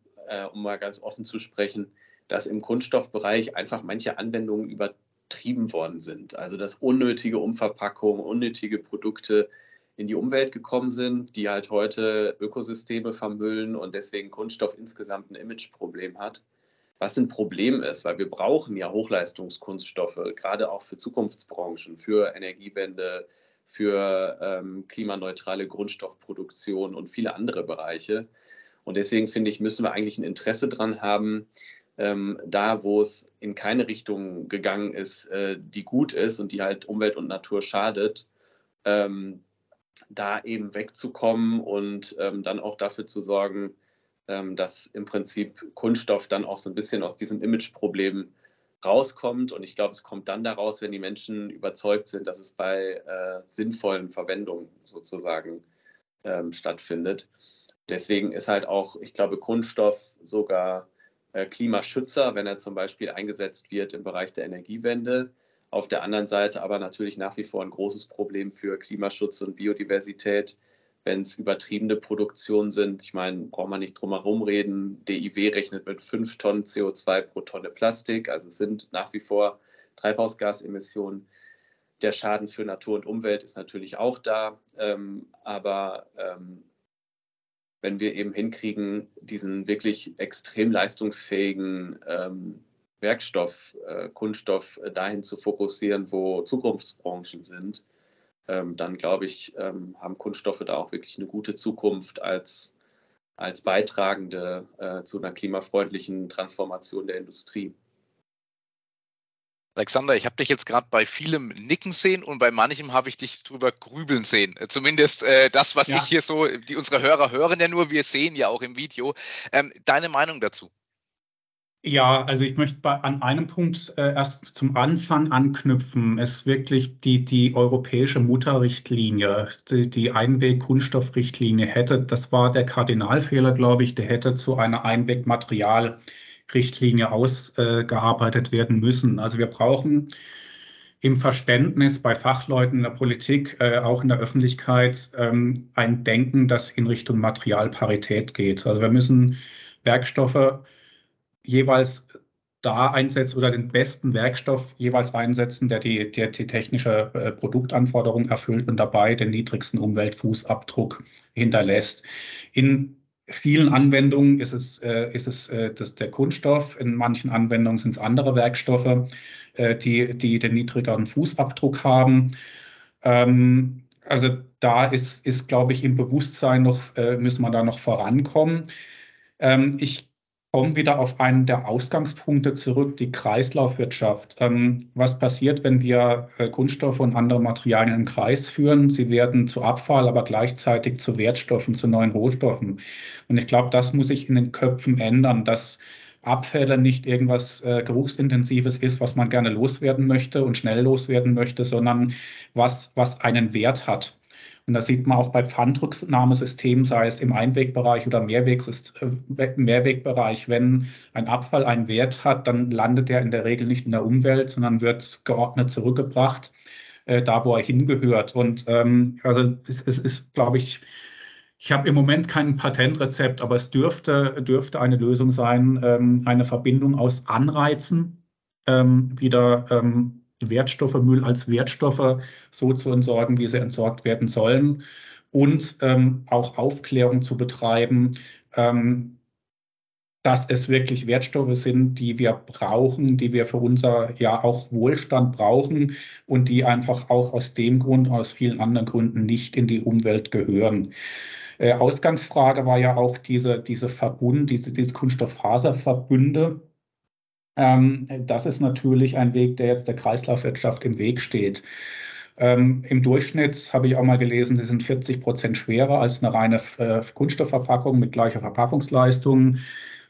Speaker 4: um mal ganz offen zu sprechen, dass im Kunststoffbereich einfach manche Anwendungen übertrieben worden sind. Also dass unnötige Umverpackungen, unnötige Produkte in die Umwelt gekommen sind, die halt heute Ökosysteme vermüllen und deswegen Kunststoff insgesamt ein Imageproblem hat. Was ein Problem ist, weil wir brauchen ja Hochleistungskunststoffe, gerade auch für Zukunftsbranchen, für Energiewende, für ähm, klimaneutrale Grundstoffproduktion und viele andere Bereiche. Und deswegen finde ich, müssen wir eigentlich ein Interesse daran haben, ähm, da, wo es in keine Richtung gegangen ist, äh, die gut ist und die halt Umwelt und Natur schadet, ähm, da eben wegzukommen und ähm, dann auch dafür zu sorgen, ähm, dass im Prinzip Kunststoff dann auch so ein bisschen aus diesem Imageproblem rauskommt. Und ich glaube, es kommt dann daraus, wenn die Menschen überzeugt sind, dass es bei äh, sinnvollen Verwendungen sozusagen ähm, stattfindet. Deswegen ist halt auch, ich glaube, Kunststoff sogar Klimaschützer, wenn er zum Beispiel eingesetzt wird im Bereich der Energiewende Auf der anderen Seite aber natürlich nach wie vor ein großes Problem für Klimaschutz und Biodiversität, wenn es übertriebene Produktionen sind. Ich meine, braucht man nicht drum herum reden. DIW rechnet mit 5 Tonnen CO2 pro Tonne Plastik. Also es sind nach wie vor Treibhausgasemissionen. Der Schaden für Natur und Umwelt ist natürlich auch da. Ähm, aber ähm, wenn wir eben hinkriegen, diesen wirklich extrem leistungsfähigen ähm, Werkstoff, äh, Kunststoff äh, dahin zu fokussieren, wo Zukunftsbranchen sind, ähm, dann glaube ich, ähm, haben Kunststoffe da auch wirklich eine gute Zukunft als, als Beitragende äh, zu einer klimafreundlichen Transformation der Industrie.
Speaker 1: Alexander, ich habe dich jetzt gerade bei vielem Nicken sehen und bei manchem habe ich dich drüber grübeln sehen. Äh, zumindest äh, das, was ja. ich hier so, die unsere Hörer hören ja nur, wir sehen ja auch im Video. Ähm, deine Meinung dazu?
Speaker 2: Ja, also ich möchte bei, an einem Punkt äh, erst zum Anfang anknüpfen. Es ist wirklich die, die europäische Mutterrichtlinie, die, die Einweg-Kunststoffrichtlinie hätte, das war der Kardinalfehler, glaube ich, der hätte zu einer Einwegmaterialrichtlinie ausgearbeitet werden müssen. Also wir brauchen im Verständnis bei Fachleuten in der Politik, äh, auch in der Öffentlichkeit, ähm, ein Denken, das in Richtung Materialparität geht. Also wir müssen Werkstoffe jeweils da einsetzen oder den besten Werkstoff jeweils einsetzen, der die, der die technische äh, Produktanforderung erfüllt und dabei den niedrigsten Umweltfußabdruck hinterlässt. In vielen Anwendungen ist es, äh, ist es äh, das, der Kunststoff, in manchen Anwendungen sind es andere Werkstoffe, äh, die, die den niedrigeren Fußabdruck haben. Ähm, also da ist, ist, glaube ich, im Bewusstsein noch, äh, müssen wir da noch vorankommen. Ähm, ich komme wieder auf einen der Ausgangspunkte zurück, die Kreislaufwirtschaft. Ähm, was passiert, wenn wir äh, Kunststoffe und andere Materialien den Kreis führen? Sie werden zu Abfall, aber gleichzeitig zu Wertstoffen, zu neuen Rohstoffen. Und ich glaube, das muss sich in den Köpfen ändern, dass Abfälle nicht irgendwas äh, Geruchsintensives ist, was man gerne loswerden möchte und schnell loswerden möchte, sondern was, was einen Wert hat. Und das sieht man auch bei Pfandrücknahmesystemen, sei es im Einwegbereich oder äh, Mehrwegbereich. Wenn ein Abfall einen Wert hat, dann landet er in der Regel nicht in der Umwelt, sondern wird geordnet zurückgebracht, äh, da wo er hingehört. Und ähm, also es, es ist, glaube ich, ich habe im Moment kein Patentrezept, aber es dürfte, dürfte eine Lösung sein, ähm, eine Verbindung aus Anreizen, ähm, wieder ähm, Wertstoffe, Müll als Wertstoffe so zu entsorgen, wie sie entsorgt werden sollen und ähm, auch Aufklärung zu betreiben, ähm, dass es wirklich Wertstoffe sind, die wir brauchen, die wir für unser ja auch Wohlstand brauchen und die einfach auch aus dem Grund, aus vielen anderen Gründen nicht in die Umwelt gehören. Äh, Ausgangsfrage war ja auch diese, diese Verbund, diese, diese Kunststofffaserverbünde ähm, das ist natürlich ein Weg, der jetzt der Kreislaufwirtschaft im Weg steht. Ähm, Im Durchschnitt habe ich auch mal gelesen, sie sind 40 Prozent schwerer als eine reine äh, Kunststoffverpackung mit gleicher Verpackungsleistung.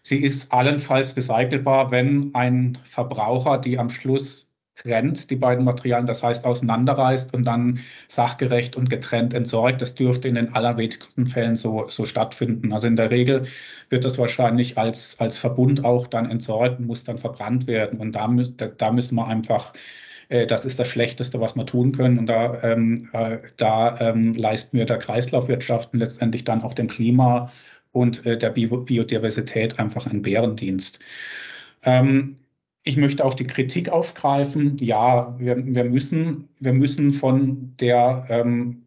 Speaker 2: Sie ist allenfalls recycelbar, wenn ein Verbraucher die am Schluss trennt, die beiden Materialien, das heißt auseinanderreißt und dann sachgerecht und getrennt entsorgt. Das dürfte in den allerwenigsten Fällen so, so stattfinden. Also in der Regel wird das wahrscheinlich als, als Verbund auch dann entsorgt und muss dann verbrannt werden. Und da, müß, da, da müssen wir einfach äh, das ist das Schlechteste, was wir tun können. Und da, ähm, äh, da ähm, leisten wir der Kreislaufwirtschaft und letztendlich dann auch dem Klima und äh, der Biodiversität einfach einen Bärendienst. Ähm, ich möchte auch die Kritik aufgreifen. Ja, wir, wir, müssen, wir müssen von der, ähm,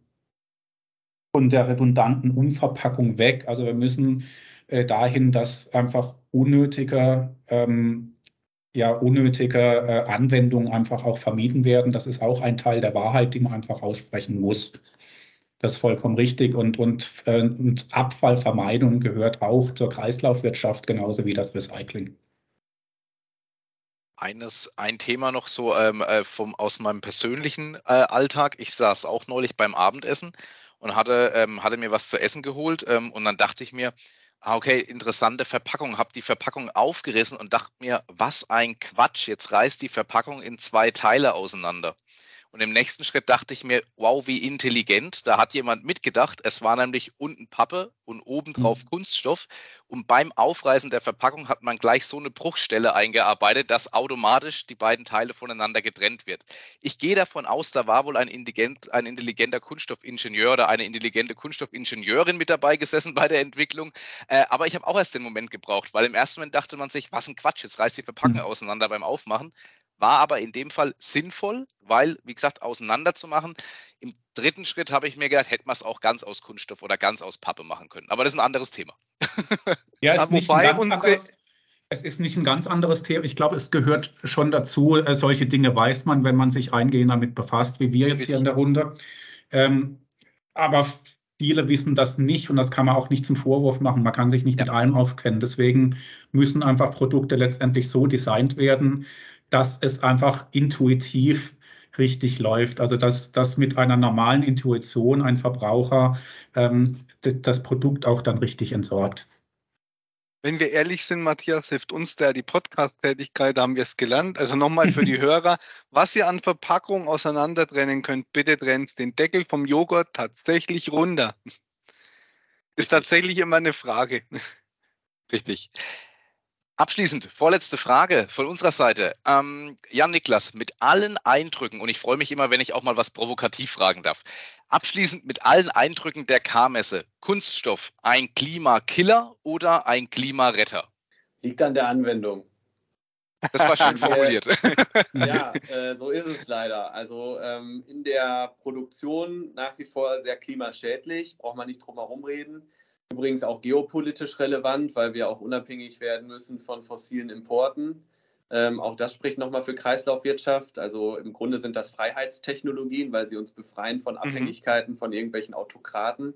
Speaker 2: von der redundanten Umverpackung weg. Also wir müssen äh, dahin, dass einfach unnötige, ähm, ja, unnötige äh, Anwendungen einfach auch vermieden werden. Das ist auch ein Teil der Wahrheit, die man einfach aussprechen muss. Das ist vollkommen richtig. Und, und, äh, und Abfallvermeidung gehört auch zur Kreislaufwirtschaft genauso wie das Recycling
Speaker 1: eines, ein Thema noch so ähm, äh, vom, aus meinem persönlichen äh, Alltag. Ich saß auch neulich beim Abendessen und hatte, ähm, hatte mir was zu essen geholt ähm, und dann dachte ich mir, ah, okay, interessante Verpackung, habe die Verpackung aufgerissen und dachte mir, was ein Quatsch, jetzt reißt die Verpackung in zwei Teile auseinander. Und im nächsten Schritt dachte ich mir, wow, wie intelligent. Da hat jemand mitgedacht. Es war nämlich unten Pappe und obendrauf mhm. Kunststoff. Und beim Aufreißen der Verpackung hat man gleich so eine Bruchstelle eingearbeitet, dass automatisch die beiden Teile voneinander getrennt wird. Ich gehe davon aus, da war wohl ein, intelligent, ein intelligenter Kunststoffingenieur oder eine intelligente Kunststoffingenieurin mit dabei gesessen bei der Entwicklung. Äh, aber ich habe auch erst den Moment gebraucht, weil im ersten Moment dachte man sich, was ein Quatsch, jetzt reißt die Verpackung mhm. auseinander beim Aufmachen war aber in dem Fall sinnvoll, weil, wie gesagt, auseinanderzumachen. Im dritten Schritt habe ich mir gedacht, hätte man es auch ganz aus Kunststoff oder ganz aus Pappe machen können. Aber das ist ein anderes Thema. <laughs>
Speaker 2: Ja, ist ganz anderes, es ist nicht ein ganz anderes Thema. Ich glaube, es gehört schon dazu. Äh, solche Dinge weiß man, wenn man sich eingehend damit befasst, wie wir jetzt Richtig. hier in der Runde. Ähm, aber viele wissen das nicht und das kann man auch nicht zum Vorwurf machen. Man kann sich nicht ja. mit allem aufkennen. Deswegen müssen einfach Produkte letztendlich so designt werden, dass es einfach intuitiv richtig läuft. Also dass, dass mit einer normalen Intuition ein Verbraucher ähm, das, das Produkt auch dann richtig entsorgt.
Speaker 3: Wenn wir ehrlich sind, Matthias, hilft uns da die Podcast-Tätigkeit, haben wir es gelernt. Also nochmal für die <laughs> Hörer, was ihr an Verpackung auseinander trennen könnt, bitte trennt den Deckel vom Joghurt tatsächlich runter. Ist tatsächlich immer eine Frage.
Speaker 1: Richtig. Abschließend, vorletzte Frage von unserer Seite. Ähm, Jan Niklas, mit allen Eindrücken, und ich freue mich immer, wenn ich auch mal was provokativ fragen darf. Abschließend mit allen Eindrücken der K-Messe. Kunststoff, ein Klimakiller oder ein Klimaretter?
Speaker 4: Liegt an der Anwendung.
Speaker 1: Das war schön <laughs> formuliert.
Speaker 4: ja, äh, so ist es leider. Also ähm, in der Produktion nach wie vor sehr klimaschädlich, braucht man nicht drum herum reden. Übrigens auch geopolitisch relevant, weil wir auch unabhängig werden müssen von fossilen Importen. Ähm, auch das spricht nochmal für Kreislaufwirtschaft. Also im Grunde sind das Freiheitstechnologien, weil sie uns befreien von mhm. Abhängigkeiten von irgendwelchen Autokraten.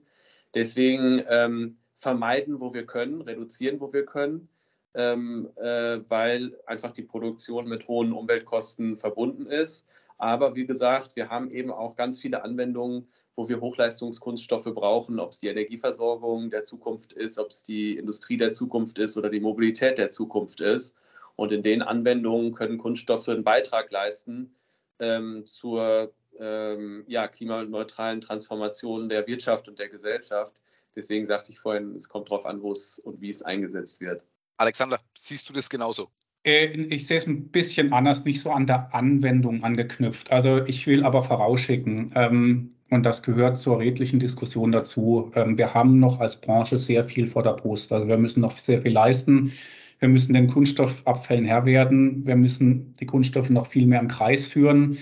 Speaker 4: Deswegen ähm, vermeiden, wo wir können, reduzieren, wo wir können, ähm, äh, weil einfach die Produktion mit hohen Umweltkosten verbunden ist. Aber wie gesagt, wir haben eben auch ganz viele Anwendungen, wo wir Hochleistungskunststoffe brauchen, ob es die Energieversorgung der Zukunft ist, ob es die Industrie der Zukunft ist oder die Mobilität der Zukunft ist. Und in den Anwendungen können Kunststoffe einen Beitrag leisten ähm, zur ähm, ja, klimaneutralen Transformation der Wirtschaft und der Gesellschaft. Deswegen sagte ich vorhin, es kommt darauf an, wo es und wie es eingesetzt wird.
Speaker 1: Alexander, siehst du das genauso?
Speaker 2: Äh, ich sehe es ein bisschen anders, nicht so an der Anwendung angeknüpft. Also ich will aber vorausschicken, ähm, und das gehört zur redlichen Diskussion dazu. Ähm, wir haben noch als Branche sehr viel vor der Brust. Also wir müssen noch sehr viel leisten. Wir müssen den Kunststoffabfällen Herr werden. Wir müssen die Kunststoffe noch viel mehr im Kreis führen.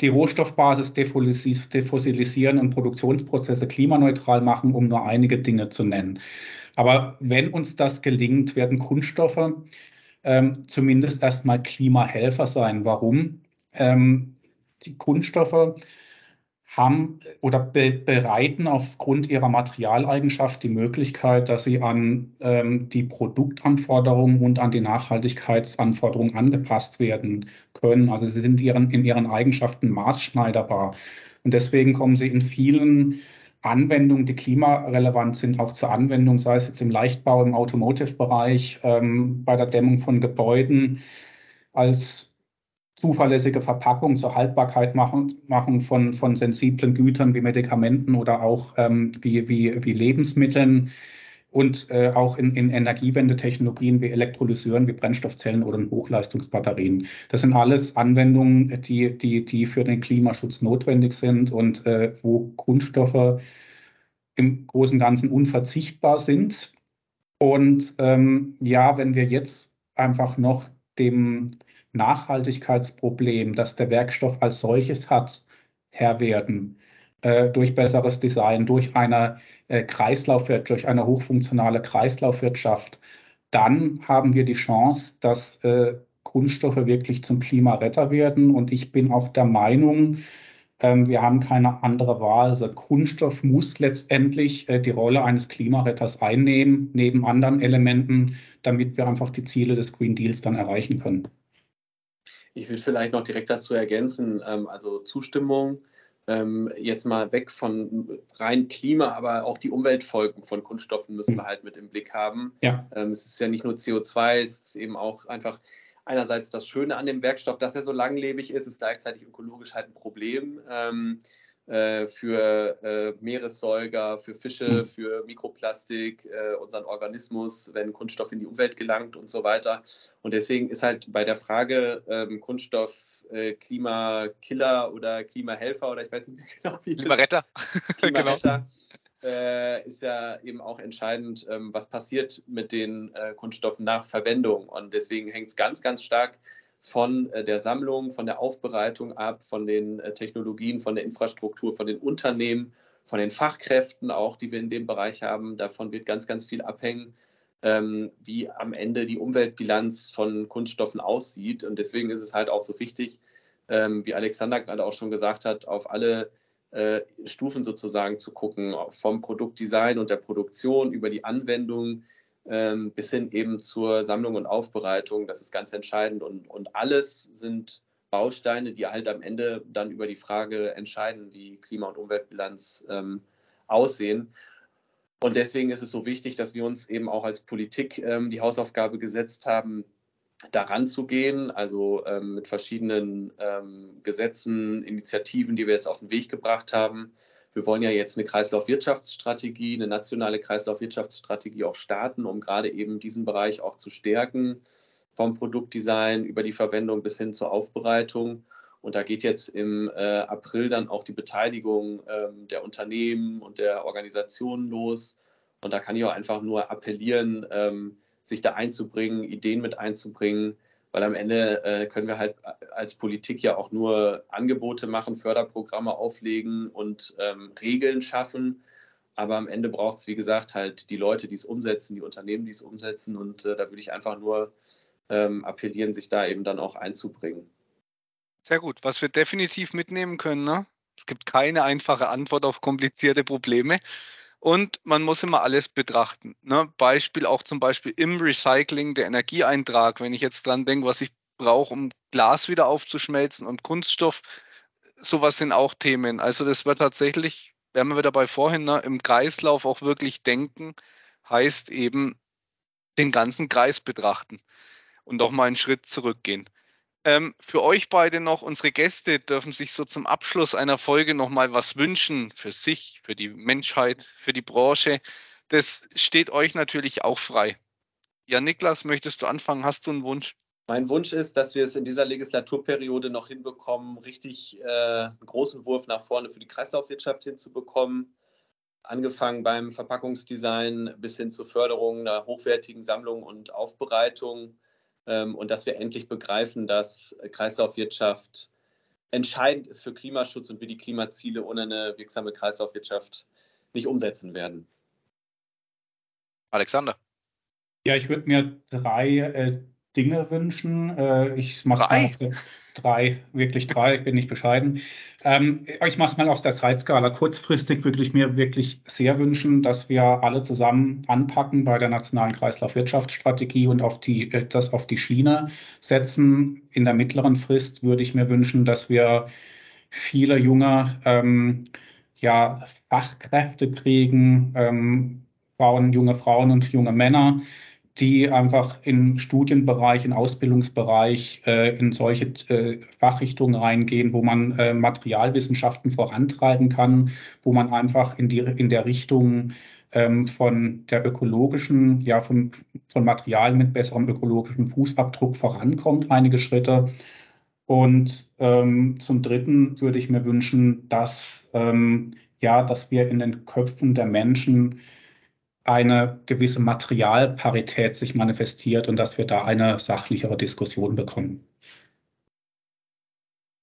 Speaker 2: Die Rohstoffbasis defossilisieren und Produktionsprozesse klimaneutral machen, um nur einige Dinge zu nennen. Aber wenn uns das gelingt, werden Kunststoffe ähm, zumindest erstmal Klimahelfer sein. Warum? Ähm, die Kunststoffe haben oder be bereiten aufgrund ihrer Materialeigenschaft die Möglichkeit, dass sie an ähm, die Produktanforderungen und an die Nachhaltigkeitsanforderungen angepasst werden können. Also sie sind ihren, in ihren Eigenschaften maßschneiderbar. Und deswegen kommen sie in vielen Anwendungen, die klimarelevant sind, auch zur Anwendung, sei es jetzt im Leichtbau, im Automotive-Bereich, ähm, bei der Dämmung von Gebäuden, als zuverlässige Verpackung zur Haltbarkeit machen, machen von, von sensiblen Gütern wie Medikamenten oder auch ähm, wie, wie, wie Lebensmitteln und äh, auch in, in Energiewendetechnologien wie Elektrolyseuren, wie Brennstoffzellen oder Hochleistungsbatterien. Das sind alles Anwendungen, die, die, die für den Klimaschutz notwendig sind und äh, wo Kunststoffe im Großen und Ganzen unverzichtbar sind. Und ähm, ja, wenn wir jetzt einfach noch dem Nachhaltigkeitsproblem, das der Werkstoff als solches hat, Herr werden, äh, durch besseres Design, durch eine äh, Kreislaufwirtschaft, durch eine hochfunktionale Kreislaufwirtschaft, dann haben wir die Chance, dass äh, Kunststoffe wirklich zum Klimaretter werden. Und ich bin auch der Meinung, ähm, wir haben keine andere Wahl. Also Kunststoff muss letztendlich äh, die Rolle eines Klimaretters einnehmen, neben anderen Elementen, damit wir einfach die Ziele des Green Deals dann erreichen können.
Speaker 4: Ich will vielleicht noch direkt dazu ergänzen, ähm, also Zustimmung, ähm, jetzt mal weg von rein Klima, aber auch die Umweltfolgen von Kunststoffen müssen wir halt mit im Blick haben. Ja. Ähm, es ist ja nicht nur CO2, es ist eben auch einfach einerseits das Schöne an dem Werkstoff, dass er so langlebig ist, ist gleichzeitig ökologisch halt ein Problem. Ähm, äh, für äh, Meeressäuger, für Fische, mhm. für Mikroplastik, äh, unseren Organismus, wenn Kunststoff in die Umwelt gelangt und so weiter. Und deswegen ist halt bei der Frage ähm, Kunststoff äh, Klimakiller oder Klimahelfer oder ich weiß nicht mehr <laughs> genau wie.
Speaker 1: Klimaretter. <laughs>
Speaker 4: Klimaretter. genau. Äh, ist ja eben auch entscheidend, ähm, was passiert mit den äh, Kunststoffen nach Verwendung. Und deswegen hängt es ganz, ganz stark von äh, der Sammlung, von der Aufbereitung ab, von den äh, Technologien, von der Infrastruktur, von den Unternehmen, von den Fachkräften auch, die wir in dem Bereich haben. Davon wird ganz, ganz viel abhängen, ähm, wie am Ende die Umweltbilanz von Kunststoffen aussieht. Und deswegen ist es halt auch so wichtig, ähm, wie Alexander gerade auch schon gesagt hat, auf alle äh, Stufen sozusagen zu gucken, vom Produktdesign und der Produktion über die Anwendung ähm, bis hin eben zur Sammlung und Aufbereitung. Das ist ganz entscheidend und, und alles sind Bausteine, die halt am Ende dann über die Frage entscheiden, wie Klima- und Umweltbilanz ähm, aussehen. Und deswegen ist es so wichtig, dass wir uns eben auch als Politik ähm, die Hausaufgabe gesetzt haben, daran zu gehen, also ähm, mit verschiedenen ähm, Gesetzen, Initiativen, die wir jetzt auf den Weg gebracht haben, wir wollen ja jetzt eine Kreislaufwirtschaftsstrategie, eine nationale Kreislaufwirtschaftsstrategie auch starten, um gerade eben diesen Bereich auch zu stärken, vom Produktdesign über die Verwendung bis hin zur Aufbereitung. Und da geht jetzt im äh, April dann auch die Beteiligung ähm, der Unternehmen und der Organisationen los. Und da kann ich auch einfach nur appellieren, ähm, sich da einzubringen, Ideen mit einzubringen, weil am Ende äh, können wir halt als Politik ja auch nur Angebote machen, Förderprogramme auflegen und ähm, Regeln schaffen. Aber am Ende braucht es, wie gesagt, halt die Leute, die es umsetzen, die Unternehmen, die es umsetzen. Und äh, da würde ich einfach nur ähm, appellieren, sich da eben dann auch einzubringen.
Speaker 3: Sehr gut. Was wir definitiv mitnehmen können, ne? es gibt keine einfache Antwort auf komplizierte Probleme. Und man muss immer alles betrachten. Ne? Beispiel auch zum Beispiel im Recycling der Energieeintrag. Wenn ich jetzt dran denke, was ich brauche, um Glas wieder aufzuschmelzen und Kunststoff, sowas sind auch Themen. Also das wird tatsächlich, werden wir wieder bei vorhin, ne, im Kreislauf auch wirklich denken, heißt eben den ganzen Kreis betrachten und auch mal einen Schritt zurückgehen. Ähm, für euch beide noch, unsere Gäste dürfen sich so zum Abschluss einer Folge nochmal was wünschen für sich, für die Menschheit, für die Branche. Das steht euch natürlich auch frei. Ja, Niklas, möchtest du anfangen? Hast du einen Wunsch?
Speaker 4: Mein Wunsch ist, dass wir es in dieser Legislaturperiode noch hinbekommen, richtig äh, einen großen Wurf nach vorne für die Kreislaufwirtschaft hinzubekommen. Angefangen beim Verpackungsdesign bis hin zur Förderung einer hochwertigen Sammlung und Aufbereitung und dass wir endlich begreifen, dass Kreislaufwirtschaft entscheidend ist für Klimaschutz und wir die Klimaziele ohne eine wirksame Kreislaufwirtschaft nicht umsetzen werden.
Speaker 1: Alexander.
Speaker 2: Ja, ich würde mir drei äh, Dinge wünschen. Äh, ich mache drei? drei, wirklich drei, bin ich bescheiden. Ähm, ich mache es mal auf der Zeitskala. Kurzfristig würde ich mir wirklich sehr wünschen, dass wir alle zusammen anpacken bei der nationalen Kreislaufwirtschaftsstrategie und auf die, äh, das auf die Schiene setzen. In der mittleren Frist würde ich mir wünschen, dass wir viele junge ähm, ja, Fachkräfte kriegen, ähm, Frauen, junge Frauen und junge Männer, die einfach im Studienbereich, im Ausbildungsbereich äh, in solche äh, Fachrichtungen reingehen, wo man äh, Materialwissenschaften vorantreiben kann, wo man einfach in, die, in der Richtung ähm, von der ökologischen, ja, von, von Materialien mit besserem ökologischen Fußabdruck vorankommt, einige Schritte. Und ähm, zum Dritten würde ich mir wünschen, dass, ähm, ja, dass wir in den Köpfen der Menschen eine gewisse Materialparität sich manifestiert und dass wir da eine sachlichere Diskussion bekommen.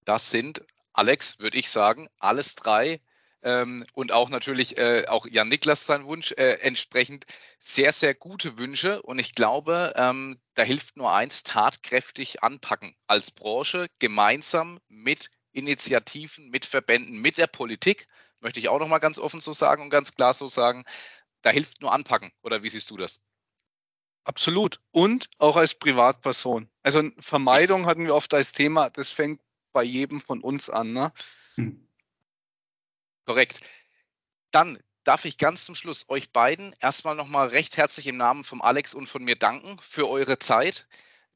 Speaker 1: Das sind, Alex, würde ich sagen, alles drei ähm, und auch natürlich äh, auch Jan Niklas sein Wunsch äh, entsprechend sehr, sehr gute Wünsche. Und ich glaube, ähm, da hilft nur eins, tatkräftig anpacken als Branche, gemeinsam mit Initiativen, mit Verbänden, mit der Politik, möchte ich auch noch mal ganz offen so sagen und ganz klar so sagen, da hilft nur anpacken. Oder wie siehst du das?
Speaker 3: Absolut. Und auch als Privatperson. Also Vermeidung hatten wir oft als Thema, das fängt bei jedem von uns an. Ne? Hm.
Speaker 1: Korrekt. Dann darf ich ganz zum Schluss euch beiden erstmal nochmal recht herzlich im Namen von Alex und von mir danken für eure Zeit.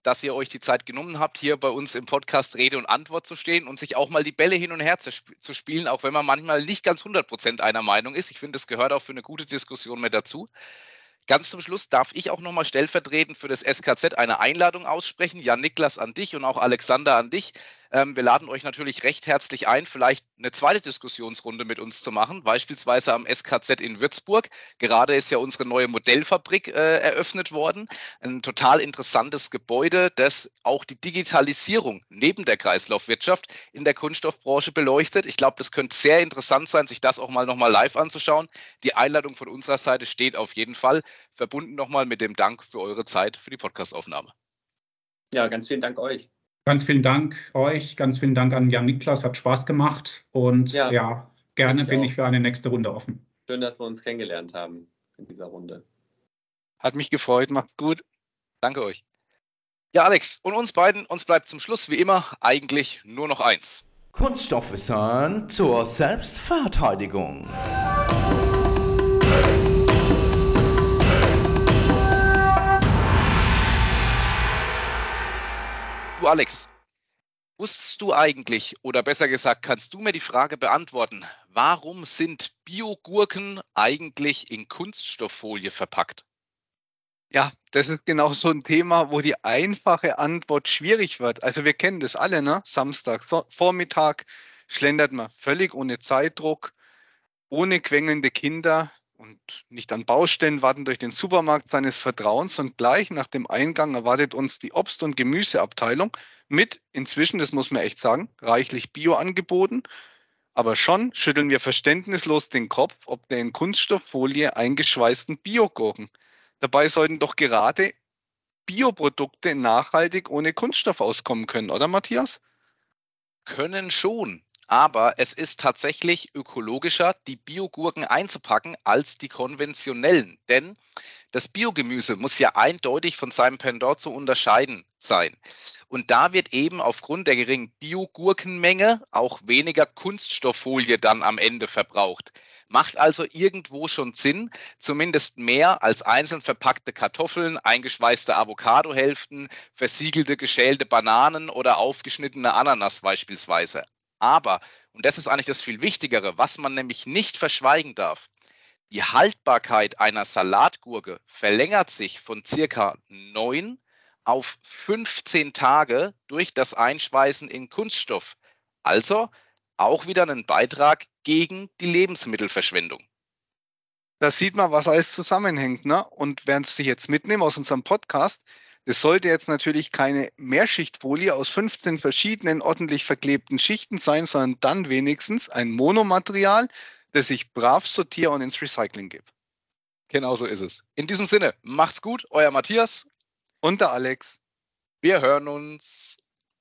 Speaker 1: Dass ihr euch die Zeit genommen habt, hier bei uns im Podcast Rede und Antwort zu stehen und sich auch mal die Bälle hin und her zu, sp zu spielen, auch wenn man manchmal nicht ganz 100% einer Meinung ist. Ich finde, das gehört auch für eine gute Diskussion mit dazu. Ganz zum Schluss darf ich auch nochmal stellvertretend für das SKZ eine Einladung aussprechen. Jan Niklas an dich und auch Alexander an dich. Ähm, wir laden euch natürlich recht herzlich ein, vielleicht eine zweite Diskussionsrunde mit uns zu machen, beispielsweise am SKZ in Würzburg. Gerade ist ja unsere neue Modellfabrik äh, eröffnet worden. Ein total interessantes Gebäude, das auch die Digitalisierung neben der Kreislaufwirtschaft in der Kunststoffbranche beleuchtet. Ich glaube, das könnte sehr interessant sein, sich das auch mal nochmal live anzuschauen. Die Einladung von unserer Seite steht auf jeden Fall, verbunden nochmal mit dem Dank für eure Zeit für die Podcastaufnahme.
Speaker 4: Ja, ganz vielen Dank euch.
Speaker 2: Ganz vielen Dank euch, ganz vielen Dank an Jan Niklas, hat Spaß gemacht und ja, ja gerne ich bin auch. ich für eine nächste Runde offen.
Speaker 4: Schön, dass wir uns kennengelernt haben in dieser Runde.
Speaker 3: Hat mich gefreut, macht's gut.
Speaker 1: Danke euch. Ja, Alex, und uns beiden, uns bleibt zum Schluss wie immer eigentlich nur noch eins.
Speaker 5: Kunststoffwissen zur Selbstverteidigung.
Speaker 1: Alex, wusstest du eigentlich, oder besser gesagt, kannst du mir die Frage beantworten, warum sind Biogurken eigentlich in Kunststofffolie verpackt?
Speaker 3: Ja, das ist genau so ein Thema, wo die einfache Antwort schwierig wird. Also wir kennen das alle, ne? Samstag, so, Vormittag schlendert man völlig ohne Zeitdruck, ohne quengelnde Kinder und nicht an Baustellen warten durch den Supermarkt seines Vertrauens und gleich nach dem Eingang erwartet uns die Obst- und Gemüseabteilung mit inzwischen, das muss man echt sagen, reichlich Bio-Angeboten. Aber schon schütteln wir verständnislos den Kopf, ob der in Kunststofffolie eingeschweißten Biogurken. Dabei sollten doch gerade Bioprodukte nachhaltig ohne Kunststoff auskommen können, oder Matthias?
Speaker 1: Können schon. Aber es ist tatsächlich ökologischer, die Biogurken einzupacken als die konventionellen. Denn das Biogemüse muss ja eindeutig von seinem Pendant zu unterscheiden sein. Und da wird eben aufgrund der geringen Biogurkenmenge auch weniger Kunststofffolie dann am Ende verbraucht. Macht also irgendwo schon Sinn, zumindest mehr als einzeln verpackte Kartoffeln, eingeschweißte Avocadohälften, versiegelte geschälte Bananen oder aufgeschnittene Ananas beispielsweise. Aber, und das ist eigentlich das viel Wichtigere, was man nämlich nicht verschweigen darf, die Haltbarkeit einer Salatgurke verlängert sich von circa neun auf 15 Tage durch das Einschweißen in Kunststoff. Also auch wieder ein Beitrag gegen die Lebensmittelverschwendung.
Speaker 3: Da sieht man, was alles zusammenhängt. Ne? Und während Sie jetzt mitnehmen aus unserem Podcast, das sollte jetzt natürlich keine Mehrschichtfolie aus 15 verschiedenen ordentlich verklebten Schichten sein, sondern dann wenigstens ein Monomaterial, das ich brav sortiere und ins Recycling gebe.
Speaker 1: Genau so ist es. In diesem Sinne, macht's gut, euer Matthias
Speaker 3: und der Alex.
Speaker 1: Wir hören uns.